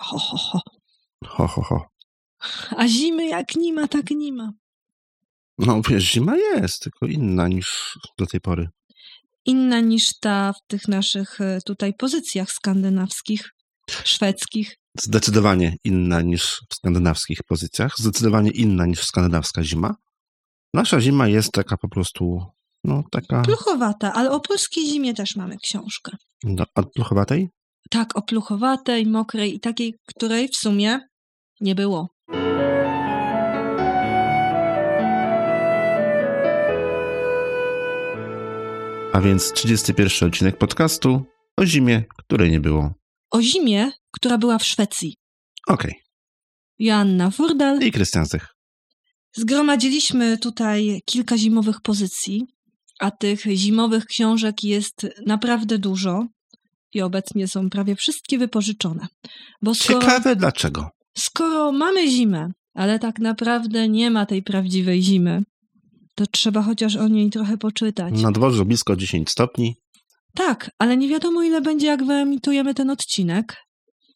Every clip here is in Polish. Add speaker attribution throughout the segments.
Speaker 1: Ho, ho, ho.
Speaker 2: Ho, ho, ho.
Speaker 1: A zimy jak nie ma, tak nie ma.
Speaker 2: No wiesz, zima jest, tylko inna niż do tej pory.
Speaker 1: Inna niż ta w tych naszych e, tutaj pozycjach skandynawskich, szwedzkich.
Speaker 2: Zdecydowanie inna niż w skandynawskich pozycjach, zdecydowanie inna niż skandynawska zima. Nasza zima jest taka po prostu, no taka...
Speaker 1: Pluchowata, ale o polskiej zimie też mamy książkę.
Speaker 2: No, a pluchowatej?
Speaker 1: Tak, o pluchowatej, mokrej i takiej, której w sumie nie było.
Speaker 2: A więc 31 odcinek podcastu o zimie, której nie było.
Speaker 1: O zimie, która była w Szwecji.
Speaker 2: Okej.
Speaker 1: Joanna Furdal.
Speaker 2: I Krystian Zych.
Speaker 1: Zgromadziliśmy tutaj kilka zimowych pozycji, a tych zimowych książek jest naprawdę dużo i obecnie są prawie wszystkie wypożyczone. Bo skoro,
Speaker 2: Ciekawe dlaczego.
Speaker 1: skoro mamy zimę, ale tak naprawdę nie ma tej prawdziwej zimy, to trzeba chociaż o niej trochę poczytać.
Speaker 2: Na dworze blisko 10 stopni.
Speaker 1: Tak, ale nie wiadomo ile będzie, jak wyemitujemy ten odcinek.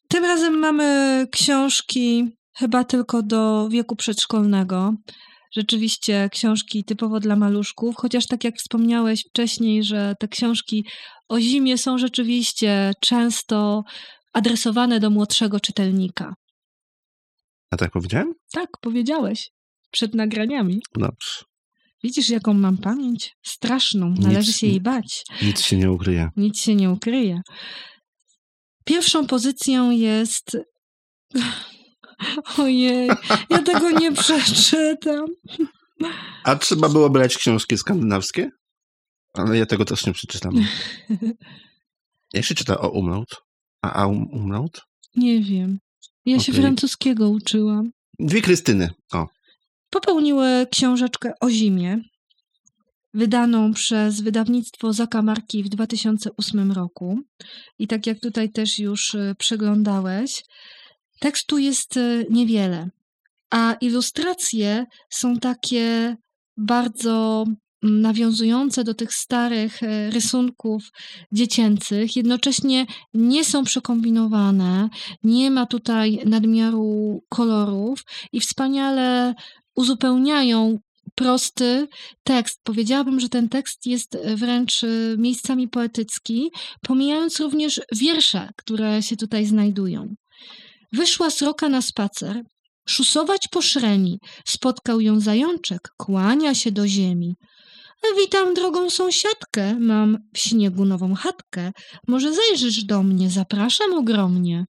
Speaker 1: Tym razem mamy książki chyba tylko do wieku przedszkolnego. Rzeczywiście książki typowo dla maluszków, chociaż tak jak wspomniałeś wcześniej, że te książki o zimie są rzeczywiście często adresowane do młodszego czytelnika.
Speaker 2: Ja tak powiedziałem?
Speaker 1: Tak, powiedziałeś. Przed nagraniami.
Speaker 2: Dobrze.
Speaker 1: Widzisz, jaką mam pamięć? Straszną. Należy
Speaker 2: Nic
Speaker 1: się jej bać.
Speaker 2: Nic się nie ukryje.
Speaker 1: Nic się nie ukryje. Pierwszą pozycją jest. Ojej, ja tego nie przeczytam.
Speaker 2: A trzeba było brać książki skandynawskie? Ale ja tego też nie przeczytam. Jak się czyta o umlaut? A a um, umlaut?
Speaker 1: Nie wiem. Ja się
Speaker 2: Okej.
Speaker 1: francuskiego uczyłam.
Speaker 2: Dwie Krystyny. O,
Speaker 1: Popełniły książeczkę o zimie, wydaną przez wydawnictwo Zakamarki w 2008 roku. I tak jak tutaj też już y, przeglądałeś, tekstu jest y, niewiele, a ilustracje są takie bardzo mm, nawiązujące do tych starych e, rysunków dziecięcych, jednocześnie nie są przekombinowane, nie ma tutaj nadmiaru kolorów i wspaniale uzupełniają prosty tekst. Powiedziałabym, że ten tekst jest wręcz e, miejscami poetycki, pomijając również wiersze, które się tutaj znajdują. Wyszła sroka na spacer, szusować po szreni, spotkał ją zajączek, kłania się do ziemi. Witam drogą sąsiadkę, mam w śniegu nową chatkę, może zajrzysz do mnie, zapraszam ogromnie.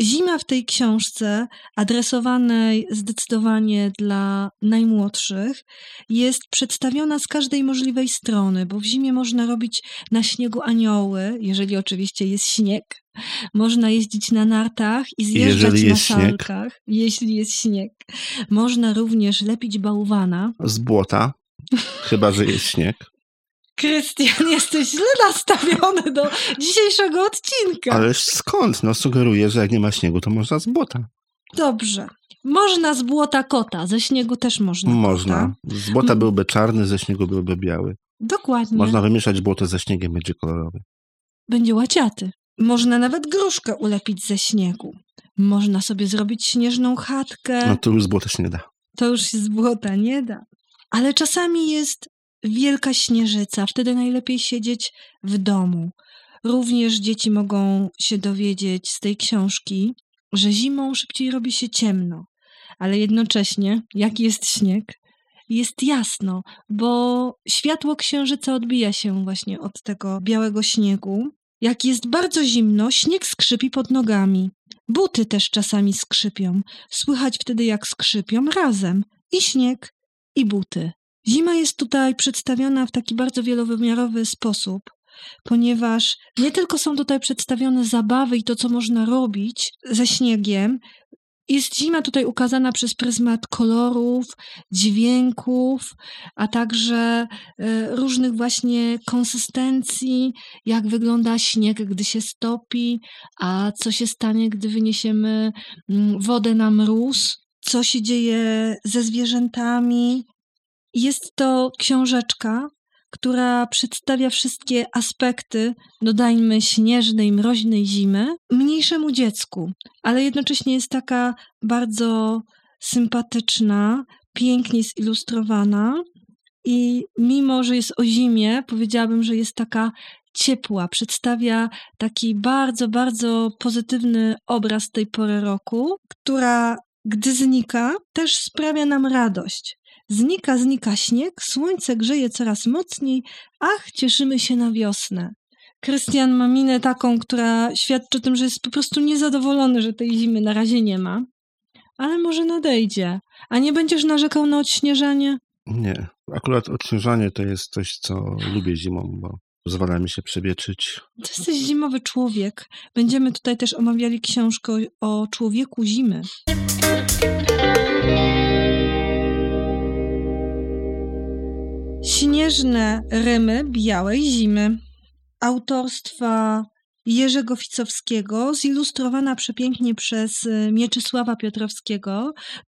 Speaker 1: Zima w tej książce, adresowanej zdecydowanie dla najmłodszych, jest przedstawiona z każdej możliwej strony, bo w zimie można robić na śniegu anioły, jeżeli oczywiście jest śnieg. Można jeździć na nartach i zjeżdżać
Speaker 2: Jeżeli
Speaker 1: na
Speaker 2: jest śnieg.
Speaker 1: salkach, jeśli jest śnieg. Można również lepić bałwana.
Speaker 2: z błota. Chyba, że jest śnieg.
Speaker 1: Krystian, jesteś źle nastawiony do dzisiejszego odcinka.
Speaker 2: Ale skąd? No sugeruję, że jak nie ma śniegu, to można z błota.
Speaker 1: Dobrze. Można z błota kota, ze śniegu też można.
Speaker 2: Można.
Speaker 1: Kota.
Speaker 2: Z błota byłby czarny, ze śniegu byłby biały.
Speaker 1: Dokładnie.
Speaker 2: Można wymieszać błoto ze śniegiem, będzie kolorowy.
Speaker 1: Będzie łaciaty. Można nawet gruszkę ulepić ze śniegu. Można sobie zrobić śnieżną chatkę.
Speaker 2: No to już z błota się nie da.
Speaker 1: To już się z błota nie da. Ale czasami jest wielka śnieżyca. Wtedy najlepiej siedzieć w domu. Również dzieci mogą się dowiedzieć z tej książki, że zimą szybciej robi się ciemno. Ale jednocześnie, jak jest śnieg, jest jasno, bo światło księżyca odbija się właśnie od tego białego śniegu. Jak jest bardzo zimno, śnieg skrzypi pod nogami. Buty też czasami skrzypią. Słychać wtedy, jak skrzypią razem i śnieg, i buty. Zima jest tutaj przedstawiona w taki bardzo wielowymiarowy sposób, ponieważ nie tylko są tutaj przedstawione zabawy i to, co można robić ze śniegiem, jest zima tutaj ukazana przez pryzmat kolorów, dźwięków, a także e, różnych właśnie konsystencji, jak wygląda śnieg, gdy się stopi, a co się stanie, gdy wyniesiemy mm, wodę na mróz, co się dzieje ze zwierzętami. Jest to książeczka, która przedstawia wszystkie aspekty, dodajmy, śnieżnej, mroźnej zimy, mniejszemu dziecku, ale jednocześnie jest taka bardzo sympatyczna, pięknie zilustrowana i mimo, że jest o zimie, powiedziałabym, że jest taka ciepła, przedstawia taki bardzo, bardzo pozytywny obraz tej pory roku, która gdy znika, też sprawia nam radość. Znika, znika śnieg, słońce grzeje coraz mocniej, ach, cieszymy się na wiosnę. Krystian ma minę taką, która świadczy o tym, że jest po prostu niezadowolony, że tej zimy na razie nie ma. Ale może nadejdzie. A nie będziesz narzekał na odśnieżanie?
Speaker 2: Nie. Akurat odśnieżanie to jest coś, co lubię zimą, bo pozwala mi się przewietrzyć.
Speaker 1: To jesteś zimowy człowiek. Będziemy tutaj też omawiali książkę o człowieku zimy. Śnieżne rymy białej zimy. Autorstwa Jerzego Ficowskiego, zilustrowana przepięknie przez y, Mieczysława Piotrowskiego.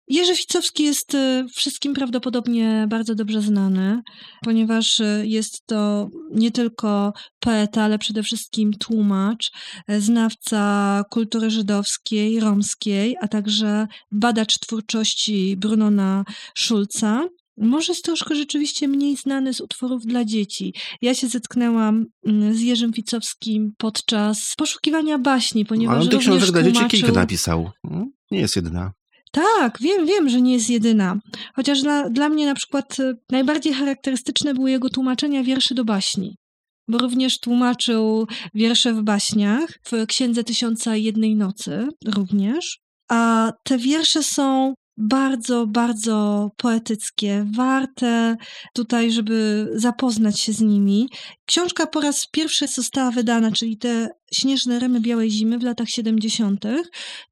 Speaker 1: Jerzy Ficowski jest y, wszystkim prawdopodobnie bardzo dobrze znany, ponieważ y, jest to nie tylko poeta, ale przede wszystkim tłumacz, znawca kultury żydowskiej, romskiej, a także badacz twórczości Brunona Schulza. Może jest troszkę rzeczywiście mniej znany z utworów dla dzieci. Ja się zetknęłam mm, z Jerzym Ficowskim podczas poszukiwania baśni, ponieważ
Speaker 2: Ale on tych książek dla
Speaker 1: tłumaczył...
Speaker 2: dzieci kilka napisał. Hmm? Nie jest jedyna.
Speaker 1: Tak, wiem, wiem, że nie jest jedyna. Chociaż dla, dla mnie na przykład y, najbardziej charakterystyczne były jego tłumaczenia wierszy do baśni. Bo również tłumaczył wiersze w baśniach, w Księdze Tysiąca Jednej Nocy również. A te wiersze są bardzo, bardzo poetyckie, warte tutaj, żeby zapoznać się z nimi. Książka po raz pierwszy została wydana, czyli te Śnieżne Rymy Białej Zimy w latach 70.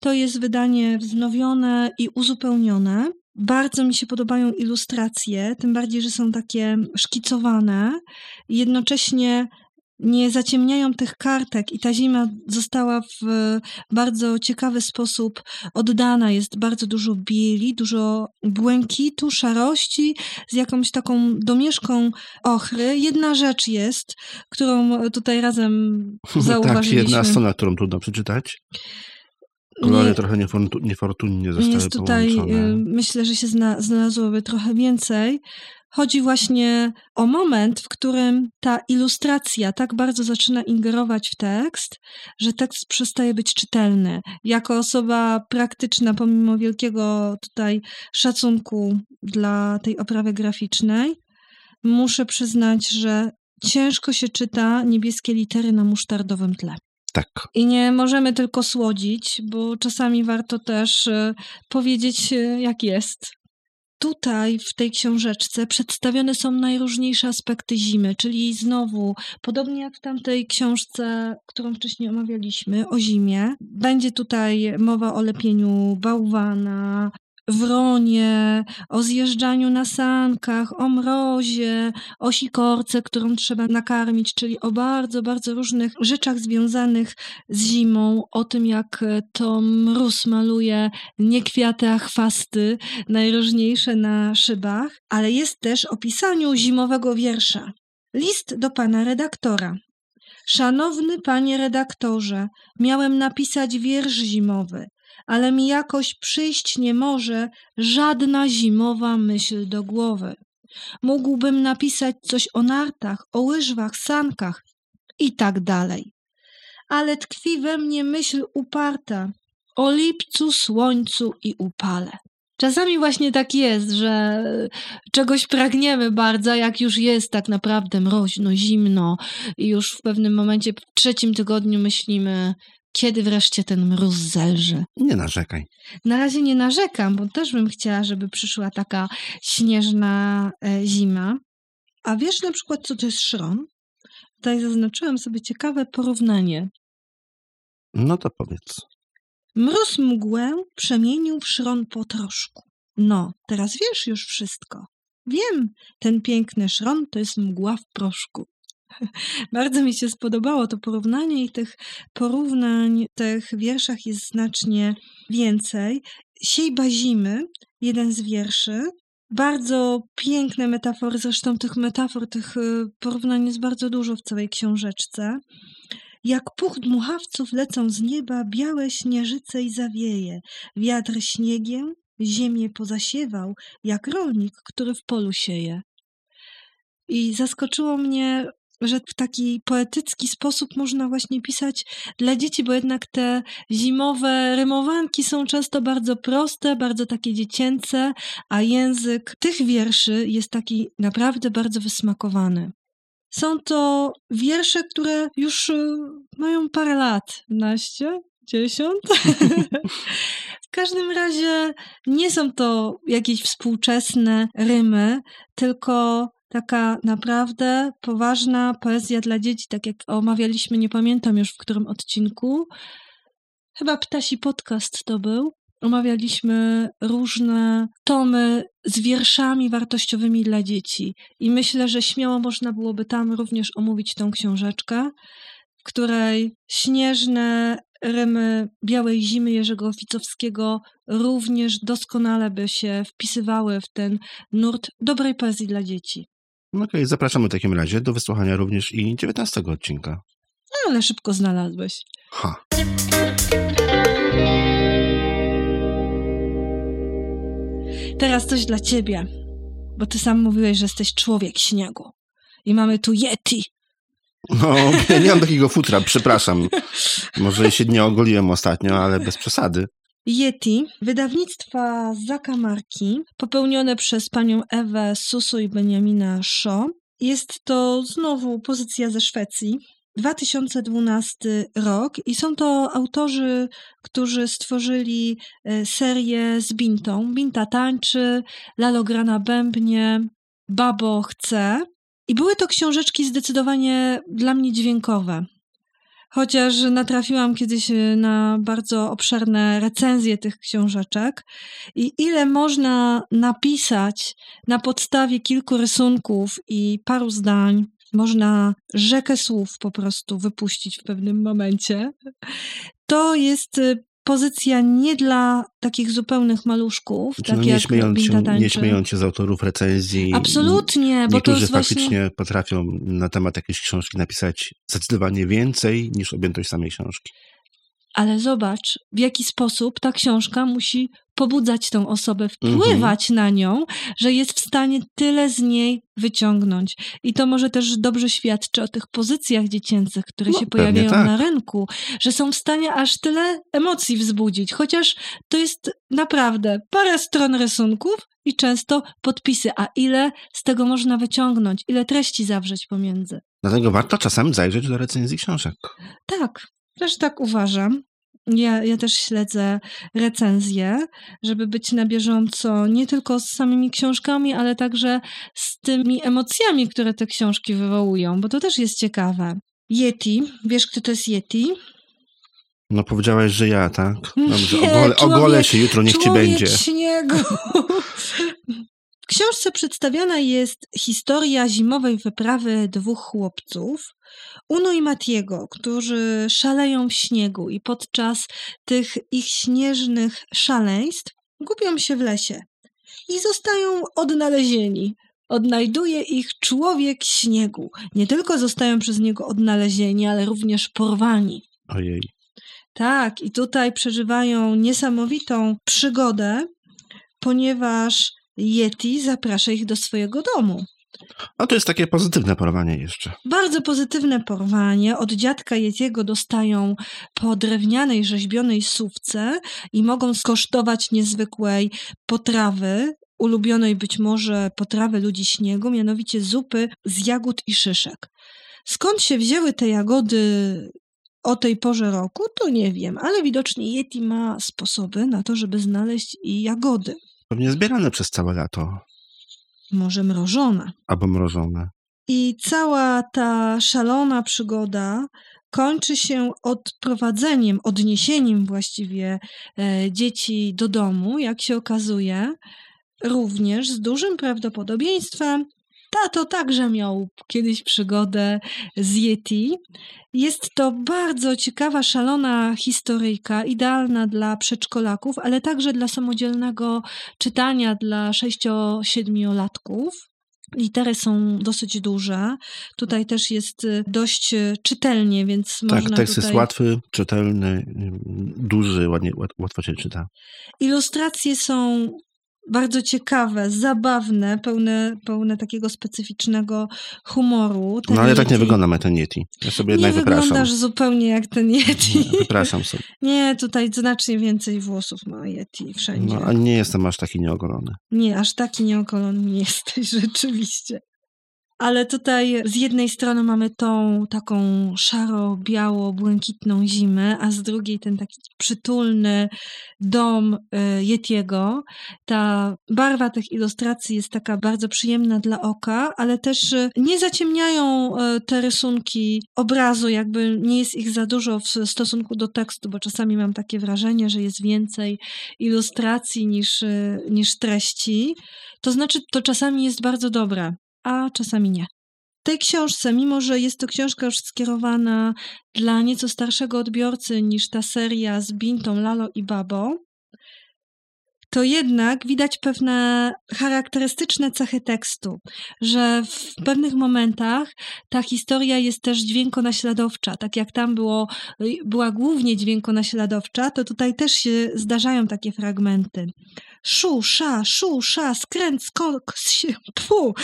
Speaker 1: To jest wydanie wznowione i uzupełnione. Bardzo mi się podobają ilustracje, tym bardziej, że są takie szkicowane. Jednocześnie nie zaciemniają tych kartek i ta zima została w bardzo ciekawy sposób oddana. Jest bardzo dużo bieli, dużo błękitu, szarości z jakąś taką domieszką ochry. Jedna rzecz jest, którą tutaj razem zauważyliśmy.
Speaker 2: tak, jedna strona, którą trudno przeczytać. Kolory nie, trochę niefortunnie zostały
Speaker 1: Jest tutaj,
Speaker 2: połączone.
Speaker 1: myślę, że się zna, znalazłoby trochę więcej. Chodzi właśnie o moment, w którym ta ilustracja tak bardzo zaczyna ingerować w tekst, że tekst przestaje być czytelny. Jako osoba praktyczna, pomimo wielkiego tutaj szacunku dla tej oprawy graficznej, muszę przyznać, że ciężko się czyta niebieskie litery na musztardowym tle.
Speaker 2: Tak.
Speaker 1: I nie możemy tylko słodzić, bo czasami warto też e, powiedzieć, e, jak jest. Tutaj w tej książeczce przedstawione są najróżniejsze aspekty zimy, czyli znowu, podobnie jak w tamtej książce, którą wcześniej omawialiśmy, o zimie, będzie tutaj mowa o lepieniu bałwana, wronie, o zjeżdżaniu na sankach, o mrozie, o sikorce, którą trzeba nakarmić, czyli o bardzo, bardzo różnych rzeczach związanych z zimą, o tym jak to mróz maluje nie kwiaty, a chwasty, najróżniejsze na szybach, ale jest też o pisaniu zimowego wiersza. List do pana redaktora. Szanowny panie redaktorze, miałem napisać wiersz zimowy ale mi jakoś przyjść nie może żadna zimowa myśl do głowy. Mógłbym napisać coś o nartach, o łyżwach, sankach i tak dalej. Ale tkwi we mnie myśl uparta o lipcu, słońcu i upale. Czasami właśnie tak jest, że czegoś pragniemy bardzo, jak już jest tak naprawdę mroźno, zimno i już w pewnym momencie, w trzecim tygodniu myślimy, kiedy wreszcie ten mróz zelży.
Speaker 2: Nie narzekaj.
Speaker 1: Na razie nie narzekam, bo też bym chciała, żeby przyszła taka śnieżna e, zima. A wiesz na przykład, co to jest szron? Tutaj zaznaczyłam sobie ciekawe porównanie.
Speaker 2: No to powiedz.
Speaker 1: Mróz mgłę przemienił w szron po troszku. No, teraz wiesz już wszystko. Wiem, ten piękny szron to jest mgła w proszku. Bardzo mi się spodobało to porównanie i tych porównań w tych wierszach jest znacznie więcej. Siej bazimy, jeden z wierszy, Bardzo piękne metafory, zresztą tych metafor, tych y, porównań jest bardzo dużo w całej książeczce. Jak puch dmuchawców lecą z nieba białe śnieżyce i zawieje. Wiatr śniegiem ziemię pozasiewał, jak rolnik, który w polu sieje. I zaskoczyło mnie, że w taki poetycki sposób można właśnie pisać dla dzieci, bo jednak te zimowe rymowanki są często bardzo proste, bardzo takie dziecięce, a język tych wierszy jest taki naprawdę bardzo wysmakowany. Są to wiersze, które już y, mają parę lat, naście, dziesiąt. w każdym razie nie są to jakieś współczesne rymy, tylko taka naprawdę poważna poezja dla dzieci, tak jak omawialiśmy, nie pamiętam już w którym odcinku. Chyba Ptasi Podcast to był. Omawialiśmy różne tomy z wierszami wartościowymi dla dzieci. I myślę, że śmiało można byłoby tam również omówić tą książeczkę, w której śnieżne rymy Białej Zimy Jerzego Ficowskiego również doskonale by się wpisywały w ten nurt dobrej poezji dla dzieci.
Speaker 2: No okej, okay, zapraszamy w takim razie do wysłuchania również i 19 odcinka.
Speaker 1: No, ale szybko znalazłeś. Ha. Teraz coś dla ciebie, bo ty sam mówiłeś, że jesteś człowiek śniegu. I mamy tu Yeti.
Speaker 2: No, ja nie mam takiego futra, przepraszam. Może się nie ogoliłem ostatnio, ale bez przesady.
Speaker 1: Yeti, wydawnictwa Zakamarki, popełnione przez panią Ewę Susu i Benjamina Shaw. Jest to znowu pozycja ze Szwecji. 2012 rok i są to autorzy, którzy stworzyli e, serię z Bintą. Binta tańczy, Lalo gra na bębnie, Babo chce. I były to książeczki zdecydowanie dla mnie dźwiękowe. Chociaż natrafiłam kiedyś e, na bardzo obszerne recenzje tych książeczek i ile można napisać na podstawie kilku rysunków i paru zdań, można rzekę słów po prostu wypuścić w pewnym momencie. To jest e, pozycja nie dla takich zupełnych maluszków,
Speaker 2: znaczy, tak no, nie, śmiejąc się, nie śmiejąc się z autorów recenzji.
Speaker 1: Absolutnie,
Speaker 2: bo
Speaker 1: to
Speaker 2: jest faktycznie właśnie... potrafią na temat jakiejś książki napisać zdecydowanie więcej niż objętość samej książki.
Speaker 1: Ale zobacz, w jaki sposób ta książka musi pobudzać tą osobę, wpływać mhm. na nią, że jest w stanie tyle z niej wyciągnąć. I to może też dobrze świadczy o tych pozycjach dziecięcych, które no, się pojawiają tak. na rynku, że są w stanie aż tyle emocji wzbudzić, chociaż to jest naprawdę parę stron rysunków i często podpisy, a ile z tego można wyciągnąć, ile treści zawrzeć pomiędzy.
Speaker 2: Dlatego warto czasem zajrzeć do recenzji książek.
Speaker 1: Tak, też tak uważam. Ja, ja też śledzę recenzje, żeby być na bieżąco nie tylko z samymi książkami, ale także z tymi emocjami, które te książki wywołują, bo to też jest ciekawe. Yeti, wiesz kto to jest Yeti?
Speaker 2: No powiedziałeś, że ja, tak? Dobrze, nie, ogole, człowiek, się jutro, niech ci będzie.
Speaker 1: śniegu. W książce przedstawiana jest historia zimowej wyprawy dwóch chłopców, Uno i Matiego, którzy szaleją w śniegu i podczas tych ich śnieżnych szaleństw gubią się w lesie i zostają odnalezieni. Odnajduje ich człowiek śniegu. Nie tylko zostają przez niego odnalezieni, ale również porwani.
Speaker 2: Ojej.
Speaker 1: Tak, i tutaj przeżywają niesamowitą przygodę, ponieważ Yeti zaprasza ich do swojego domu.
Speaker 2: A to jest takie pozytywne porwanie jeszcze.
Speaker 1: Bardzo pozytywne porwanie. Od dziadka Yetiego dostają po drewnianej, rzeźbionej sówce i mogą skosztować niezwykłej potrawy, ulubionej być może potrawy ludzi śniegu, mianowicie zupy z jagód i szyszek. Skąd się wzięły te jagody o tej porze roku, to nie wiem, ale widocznie Yeti ma sposoby na to, żeby znaleźć i jagody.
Speaker 2: Pewnie zbierane przez całe lato.
Speaker 1: Może mrożone.
Speaker 2: Albo mrożone.
Speaker 1: I cała ta szalona przygoda kończy się odprowadzeniem, odniesieniem właściwie e, dzieci do domu, jak się okazuje, również z dużym prawdopodobieństwem Tato także miał kiedyś przygodę z Yeti. Jest to bardzo ciekawa, szalona historyjka, idealna dla przedszkolaków, ale także dla samodzielnego czytania dla 6-7-latków. Litery są dosyć duże. Tutaj też jest y, dość y, czytelnie, więc
Speaker 2: Tak,
Speaker 1: można
Speaker 2: tekst
Speaker 1: tutaj...
Speaker 2: jest łatwy, czytelny, duży, ładnie, łat- łatwo się czyta.
Speaker 1: Ilustracje są bardzo ciekawe, zabawne, pełne, pełne takiego specyficznego humoru. Ten
Speaker 2: No ale tak nie
Speaker 1: Yeti-
Speaker 2: wyglądam jak ten Yeti. Ja sobie
Speaker 1: Nie
Speaker 2: jednak wypraszam.
Speaker 1: wyglądasz zupełnie jak ten Yeti.
Speaker 2: Nie, Wypraszam sobie.
Speaker 1: Nie, tutaj znacznie więcej włosów ma Yeti wszędzie.
Speaker 2: No, a nie jestem aż taki nieogolony.
Speaker 1: Nie, aż taki nieokolony nie jesteś rzeczywiście. Ale tutaj z jednej strony mamy tą taką szaro-biało-błękitną zimę, a z drugiej ten taki przytulny dom y, Yetiego. Ta barwa tych ilustracji jest taka bardzo przyjemna dla oka, ale też y, nie zaciemniają y, te rysunki obrazu, jakby nie jest ich za dużo w stosunku do tekstu, bo czasami mam takie wrażenie, że jest więcej ilustracji niż, niż treści. To znaczy, to czasami jest bardzo dobre, a czasami nie. W tej książce, mimo że jest to książka już skierowana dla nieco starszego odbiorcy niż ta seria z Bintą, Lalo i Babo, to jednak widać pewne charakterystyczne cechy tekstu, że w pewnych momentach ta historia jest też dźwiękonaśladowcza. Tak jak tam było, była głównie dźwiękonaśladowcza, to tutaj też się zdarzają takie fragmenty. Szu, sza, szu, sza, skręt, skok, pfu.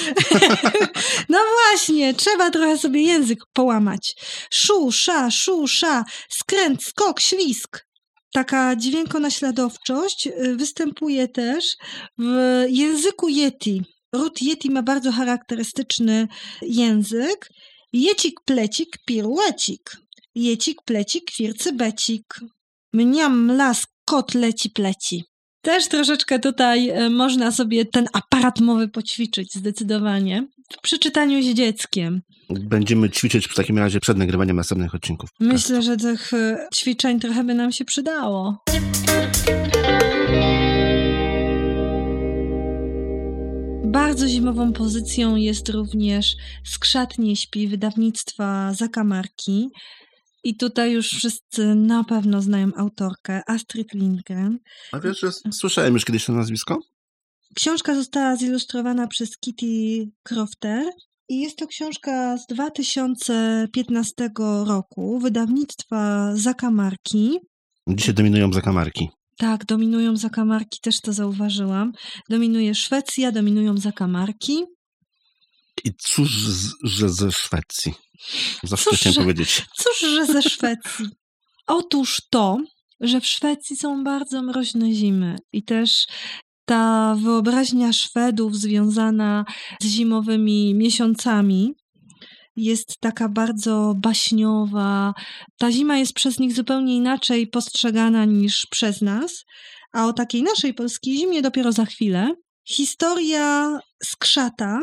Speaker 1: no właśnie, trzeba trochę sobie język połamać. Szu, sza, szu, sza, skręt, skok, ślisk. Taka dźwiękonaśladowczość y, występuje też w języku Yeti. Ród Yeti ma bardzo charakterystyczny język. Jecik, plecik, piruecik. Jecik, plecik, kwircybecik. Mniam, las, kot leci, pleci. Też troszeczkę tutaj e, można sobie ten aparat mowy poćwiczyć zdecydowanie w przeczytaniu z dzieckiem.
Speaker 2: Będziemy ćwiczyć w takim razie przed nagrywaniem następnych odcinków.
Speaker 1: Myślę, że tych e, ćwiczeń trochę by nam się przydało. Bardzo zimową pozycją jest również Skrzat nie śpi wydawnictwa Zakamarki. I tutaj już wszyscy na pewno znają autorkę Astrid Lindgren.
Speaker 2: A wiesz, że słyszałem już kiedyś to nazwisko?
Speaker 1: Książka została zilustrowana przez Kitty Crofter i jest to książka z 2015 roku wydawnictwa Zakamarki.
Speaker 2: Dzisiaj dominują zakamarki.
Speaker 1: Tak, dominują zakamarki, też to zauważyłam. Dominuje Szwecja, dominują zakamarki.
Speaker 2: I cóż, że ze Szwecji. Zawsze
Speaker 1: Cóż,
Speaker 2: chciałem
Speaker 1: że-
Speaker 2: powiedzieć.
Speaker 1: Cóż, że ze Szwecji? Otóż to, że w Szwecji są bardzo mroźne zimy i też ta wyobraźnia Szwedów związana z zimowymi miesiącami jest taka bardzo baśniowa. Ta zima jest przez nich zupełnie inaczej postrzegana niż przez nas, a o takiej naszej polskiej zimie dopiero za chwilę. Historia skrzata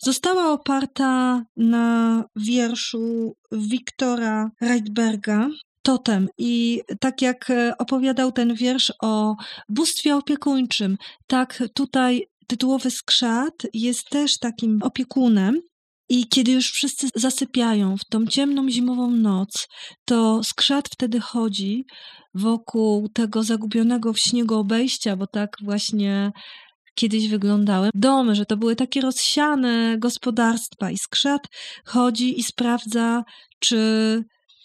Speaker 1: została oparta na wierszu Wiktora Reitberga Totem. I tak jak e, opowiadał ten wiersz o bóstwie opiekuńczym, tak tutaj tytułowy skrzat jest też takim opiekunem. I kiedy już wszyscy zasypiają w tą ciemną zimową noc, to skrzat wtedy chodzi wokół tego zagubionego w śniegu obejścia, bo tak właśnie kiedyś wyglądały domy, że to były takie rozsiane gospodarstwa i skrzat chodzi i sprawdza, czy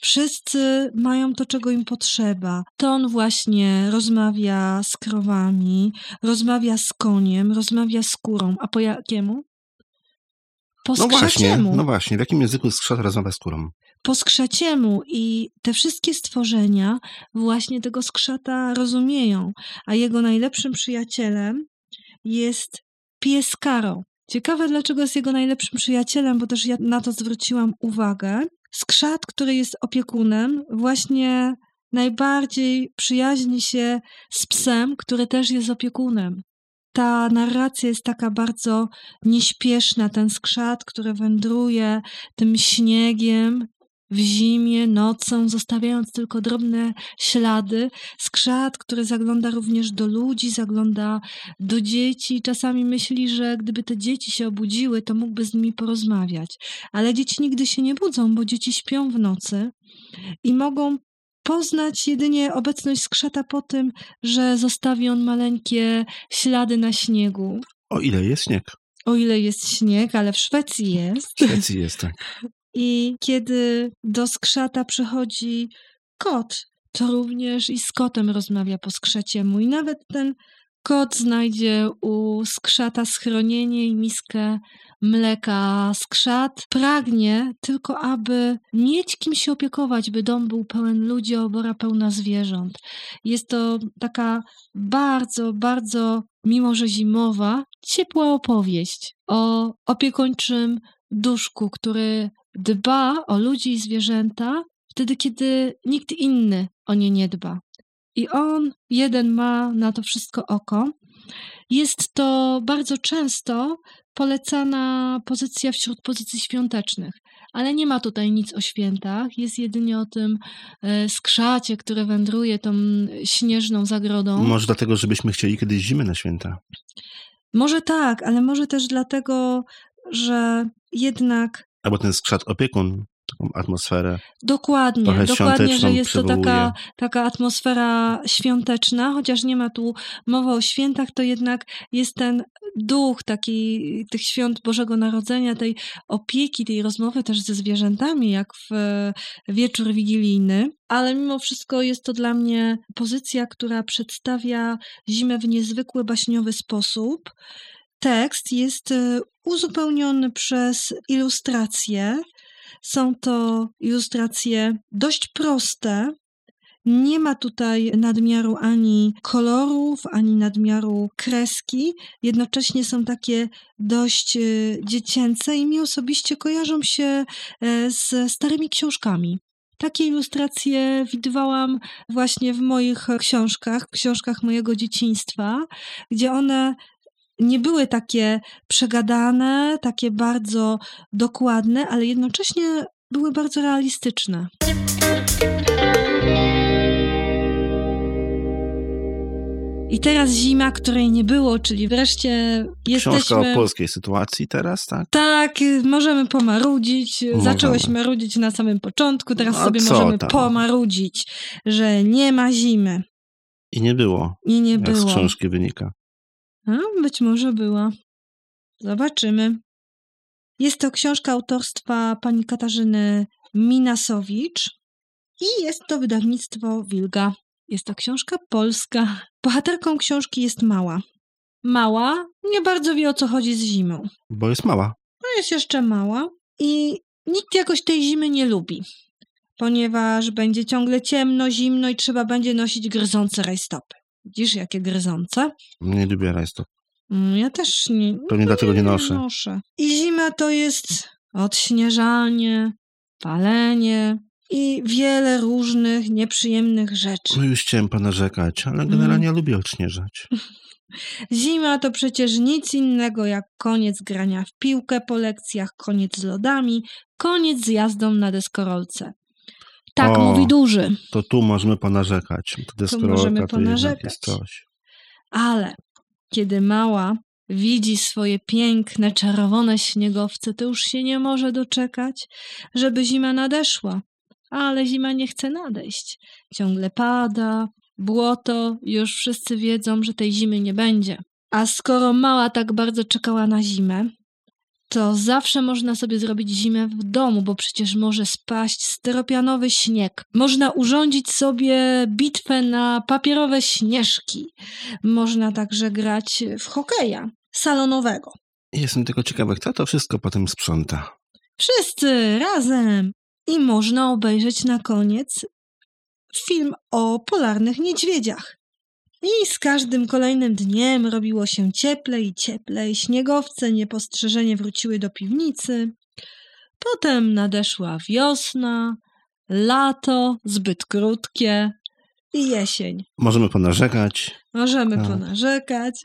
Speaker 1: wszyscy mają to, czego im potrzeba. To on właśnie rozmawia z krowami, rozmawia z koniem, rozmawia z kurą. A po jakiemu? Po
Speaker 2: No właśnie, no właśnie. W jakim języku skrzat rozmawia z kurą?
Speaker 1: po skrzaciemu i te wszystkie stworzenia właśnie tego skrzata rozumieją, a jego najlepszym przyjacielem jest pies Karo. Ciekawe, dlaczego jest jego najlepszym przyjacielem, bo też ja na to zwróciłam uwagę. Skrzat, który jest opiekunem, właśnie najbardziej przyjaźni się z psem, który też jest opiekunem. Ta narracja jest taka bardzo nieśpieszna. Ten skrzat, który wędruje tym śniegiem, w zimie, nocą, zostawiając tylko drobne ślady. Skrzat, który zagląda również do ludzi, zagląda do dzieci. Czasami myśli, że gdyby te dzieci się obudziły, to mógłby z nimi porozmawiać. Ale dzieci nigdy się nie budzą, bo dzieci śpią w nocy i mogą poznać jedynie obecność skrzata po tym, że zostawi on maleńkie ślady na śniegu.
Speaker 2: O ile jest śnieg?
Speaker 1: O ile jest śnieg, ale w Szwecji jest.
Speaker 2: W Szwecji jest, tak.
Speaker 1: I kiedy do skrzata przychodzi kot, to również i z kotem rozmawia po skrzeciemu. I nawet ten kot znajdzie u skrzata schronienie i miskę mleka. Skrzat pragnie tylko, aby mieć kim się opiekować, by dom był pełen ludzi, obora pełna zwierząt. Jest to taka bardzo, bardzo, mimo że zimowa, ciepła opowieść o opiekuńczym duszku, który dba o ludzi i zwierzęta wtedy, kiedy nikt inny o nie nie dba. I on jeden ma na to wszystko oko. Jest to bardzo często polecana pozycja wśród pozycji świątecznych, ale nie ma tutaj nic o świętach. Jest jedynie o tym e, skrzacie, które wędruje tą śnieżną zagrodą.
Speaker 2: Może dlatego, żebyśmy chcieli kiedyś zimy na święta.
Speaker 1: Może tak, ale może też dlatego, że jednak
Speaker 2: Albo ten skrzat opiekun taką atmosferę.
Speaker 1: Dokładnie,
Speaker 2: Trochę
Speaker 1: dokładnie, że jest to taka,
Speaker 2: przywołuje.
Speaker 1: taka atmosfera świąteczna, chociaż nie ma tu mowy o świętach, to jednak jest ten duch taki tych świąt Bożego Narodzenia, tej opieki, tej rozmowy też ze zwierzętami, jak w e, wieczór wigilijny. Ale mimo wszystko jest to dla mnie pozycja, która przedstawia zimę w niezwykły, baśniowy sposób. Tekst jest e, uzupełniony przez ilustracje. Są to ilustracje dość proste. Nie ma tutaj nadmiaru ani kolorów, ani nadmiaru kreski. Jednocześnie są takie dość e, dziecięce i mi osobiście kojarzą się e, z starymi książkami. Takie ilustracje widywałam właśnie w moich książkach, książkach mojego dzieciństwa, gdzie one nie były takie przegadane, takie bardzo dokładne, ale jednocześnie były bardzo realistyczne. I teraz zima, której nie było, czyli wreszcie
Speaker 2: Książka
Speaker 1: jesteśmy...
Speaker 2: o polskiej sytuacji teraz, tak?
Speaker 1: Tak, możemy pomarudzić.
Speaker 2: Możemy.
Speaker 1: Zacząłeś marudzić na samym początku, teraz
Speaker 2: No,
Speaker 1: sobie możemy
Speaker 2: tam?
Speaker 1: pomarudzić, że nie ma zimy.
Speaker 2: I nie było,
Speaker 1: I nie
Speaker 2: jak z
Speaker 1: było.
Speaker 2: książki wynika.
Speaker 1: A, być może była. Zobaczymy. Jest to książka autorstwa pani Katarzyny Minasowicz i jest to wydawnictwo Wilga. Jest to książka polska. Bohaterką książki jest mała. Mała nie bardzo wie o co chodzi z zimą.
Speaker 2: Bo jest mała.
Speaker 1: No jest jeszcze mała i nikt jakoś tej zimy nie lubi, ponieważ będzie ciągle ciemno, zimno i trzeba będzie nosić gryzące rajstopy. Widzisz, jakie gryzące?
Speaker 2: Nie lubię rajstop.
Speaker 1: Mm, Ja też nie.
Speaker 2: Pewnie dlatego nie noszę.
Speaker 1: noszę. I zima to jest odśnieżanie, palenie i wiele różnych nieprzyjemnych rzeczy.
Speaker 2: No już chciałem ponarzekać, ale
Speaker 1: Mm.
Speaker 2: generalnie lubię odśnieżać.
Speaker 1: Zima to przecież nic innego jak koniec grania w piłkę po lekcjach, koniec z lodami, koniec z jazdą na deskorolce. Tak
Speaker 2: O.
Speaker 1: mówi duży.
Speaker 2: To tu możemy ponarzekać. To deskorolka
Speaker 1: możemy ponarzekać. Ale kiedy mała widzi swoje piękne, czerwone śniegowce, to już się nie może doczekać, żeby zima nadeszła. Ale zima nie chce nadejść. Ciągle pada, błoto, już wszyscy wiedzą, że tej zimy nie będzie. A skoro mała tak bardzo czekała na zimę, to zawsze można sobie zrobić zimę w domu, bo przecież może spaść styropianowy śnieg. Można urządzić sobie bitwę na papierowe śnieżki. Można także grać w hokeja salonowego.
Speaker 2: Jestem tylko ciekawy, kto to wszystko potem sprząta.
Speaker 1: Wszyscy razem. I można obejrzeć na koniec film o polarnych niedźwiedziach. I z każdym kolejnym dniem robiło się cieplej i cieplej. Śniegowce niepostrzeżenie wróciły do piwnicy. Potem nadeszła wiosna, lato zbyt krótkie i jesień.
Speaker 2: Możemy ponarzekać.
Speaker 1: Możemy
Speaker 2: Tak.
Speaker 1: ponarzekać,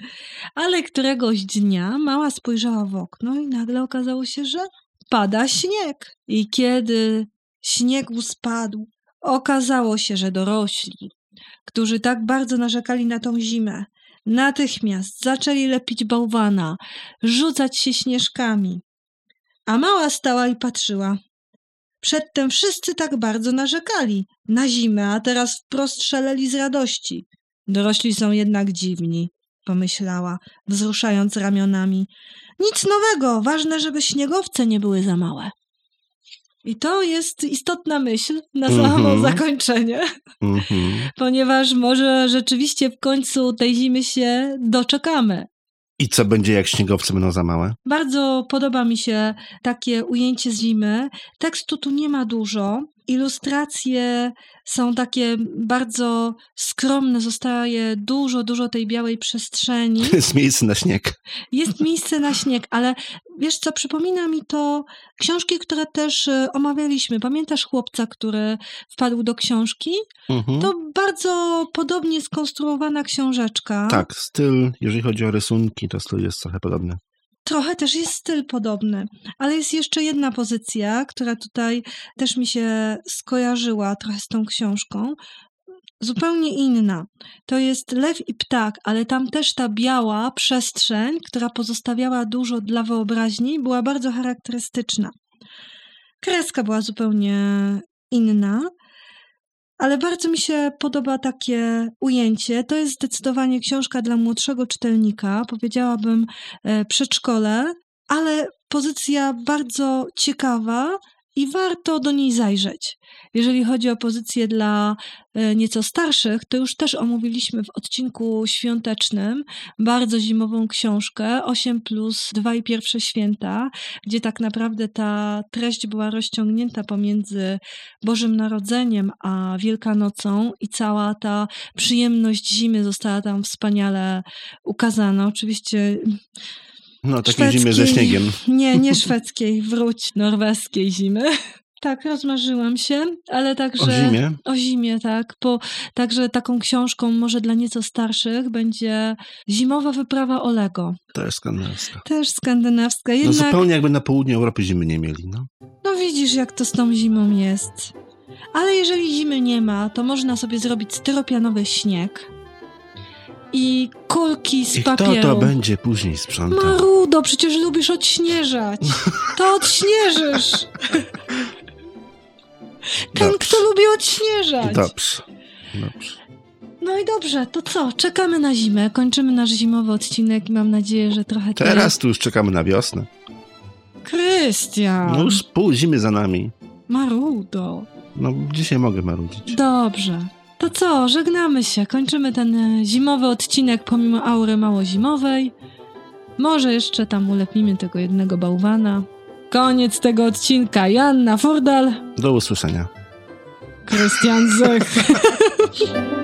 Speaker 1: ale któregoś dnia mała spojrzała w okno i nagle okazało się, że pada śnieg. I kiedy Śnieg spadł. Okazało się, że dorośli, którzy tak bardzo narzekali na tą zimę, natychmiast zaczęli lepić bałwana, rzucać się śnieżkami. A mała stała i patrzyła. Przedtem wszyscy tak bardzo narzekali na zimę, a teraz wprost szaleli z radości. Dorośli są jednak dziwni, pomyślała, wzruszając ramionami. Nic nowego, ważne, żeby śniegowce nie były za małe. I to jest istotna myśl na samo
Speaker 2: Mhm.
Speaker 1: zakończenie,
Speaker 2: Mhm.
Speaker 1: ponieważ może rzeczywiście w końcu tej zimy się doczekamy.
Speaker 2: I co będzie, jak śniegowce będą za małe?
Speaker 1: Bardzo podoba mi się takie ujęcie z zimy. Tekstu tu nie ma dużo. Ilustracje są takie bardzo skromne, zostaje dużo, dużo tej białej przestrzeni.
Speaker 2: Jest miejsce na śnieg.
Speaker 1: Jest miejsce na śnieg, ale wiesz co, przypomina mi to książki, które też e, omawialiśmy. Pamiętasz chłopca, który wpadł do książki?
Speaker 2: Mhm.
Speaker 1: To bardzo podobnie skonstruowana książeczka.
Speaker 2: Tak, styl, jeżeli chodzi o rysunki, to styl jest trochę podobny.
Speaker 1: Trochę też jest styl podobny, ale jest jeszcze jedna pozycja, która tutaj też mi się skojarzyła trochę z tą książką. Zupełnie inna. To jest lew i ptak, ale tam też ta biała przestrzeń, która pozostawiała dużo dla wyobraźni, była bardzo charakterystyczna. Kreska była zupełnie inna, ale bardzo mi się podoba takie ujęcie. To jest zdecydowanie książka dla młodszego czytelnika, powiedziałabym e, przedszkole, ale pozycja bardzo ciekawa i warto do niej zajrzeć. Jeżeli chodzi o pozycję dla e, nieco starszych, to już też omówiliśmy w odcinku świątecznym bardzo zimową książkę 8 plus 2 i pierwsze święta, gdzie tak naprawdę ta treść była rozciągnięta pomiędzy Bożym Narodzeniem a Wielkanocą i cała ta przyjemność zimy została tam wspaniale ukazana. Oczywiście
Speaker 2: No, takiej zimy ze
Speaker 1: Szwedzkiej.
Speaker 2: śniegiem.
Speaker 1: nie, nie szwedzkiej, wróć, norweskiej zimy. Tak, rozmarzyłam się, ale także...
Speaker 2: O zimie.
Speaker 1: O zimie, tak. Po, także taką książką może dla nieco starszych będzie Zimowa wyprawa Olego.
Speaker 2: To jest skandynawska.
Speaker 1: Też skandynawska.
Speaker 2: No
Speaker 1: Jednak,
Speaker 2: zupełnie jakby na południu Europy zimy nie mieli, no.
Speaker 1: no widzisz, jak to z tą zimą jest. Ale jeżeli zimy nie ma, to można sobie zrobić styropianowy śnieg i kulki z
Speaker 2: I
Speaker 1: papieru.
Speaker 2: to będzie później sprzątał?
Speaker 1: Marudo, przecież lubisz odśnieżać. To odśnieżysz. Ten,
Speaker 2: Dobrze.
Speaker 1: kto lubi odśnieżać.
Speaker 2: Dobrze. Dobrze.
Speaker 1: No i dobrze, to co? Czekamy na zimę, kończymy nasz zimowy odcinek i mam nadzieję, że trochę tej-
Speaker 2: Teraz tu już czekamy na wiosnę.
Speaker 1: Krystian!
Speaker 2: No już pół zimy za nami.
Speaker 1: Marudo.
Speaker 2: No dzisiaj mogę marudzić.
Speaker 1: Dobrze. To co, żegnamy się, kończymy ten e, zimowy odcinek pomimo aury mało zimowej. Może jeszcze tam ulepimy tego jednego bałwana. Koniec tego odcinka. Joanna Furdal,
Speaker 2: Do usłyszenia.
Speaker 1: Krystian Zech.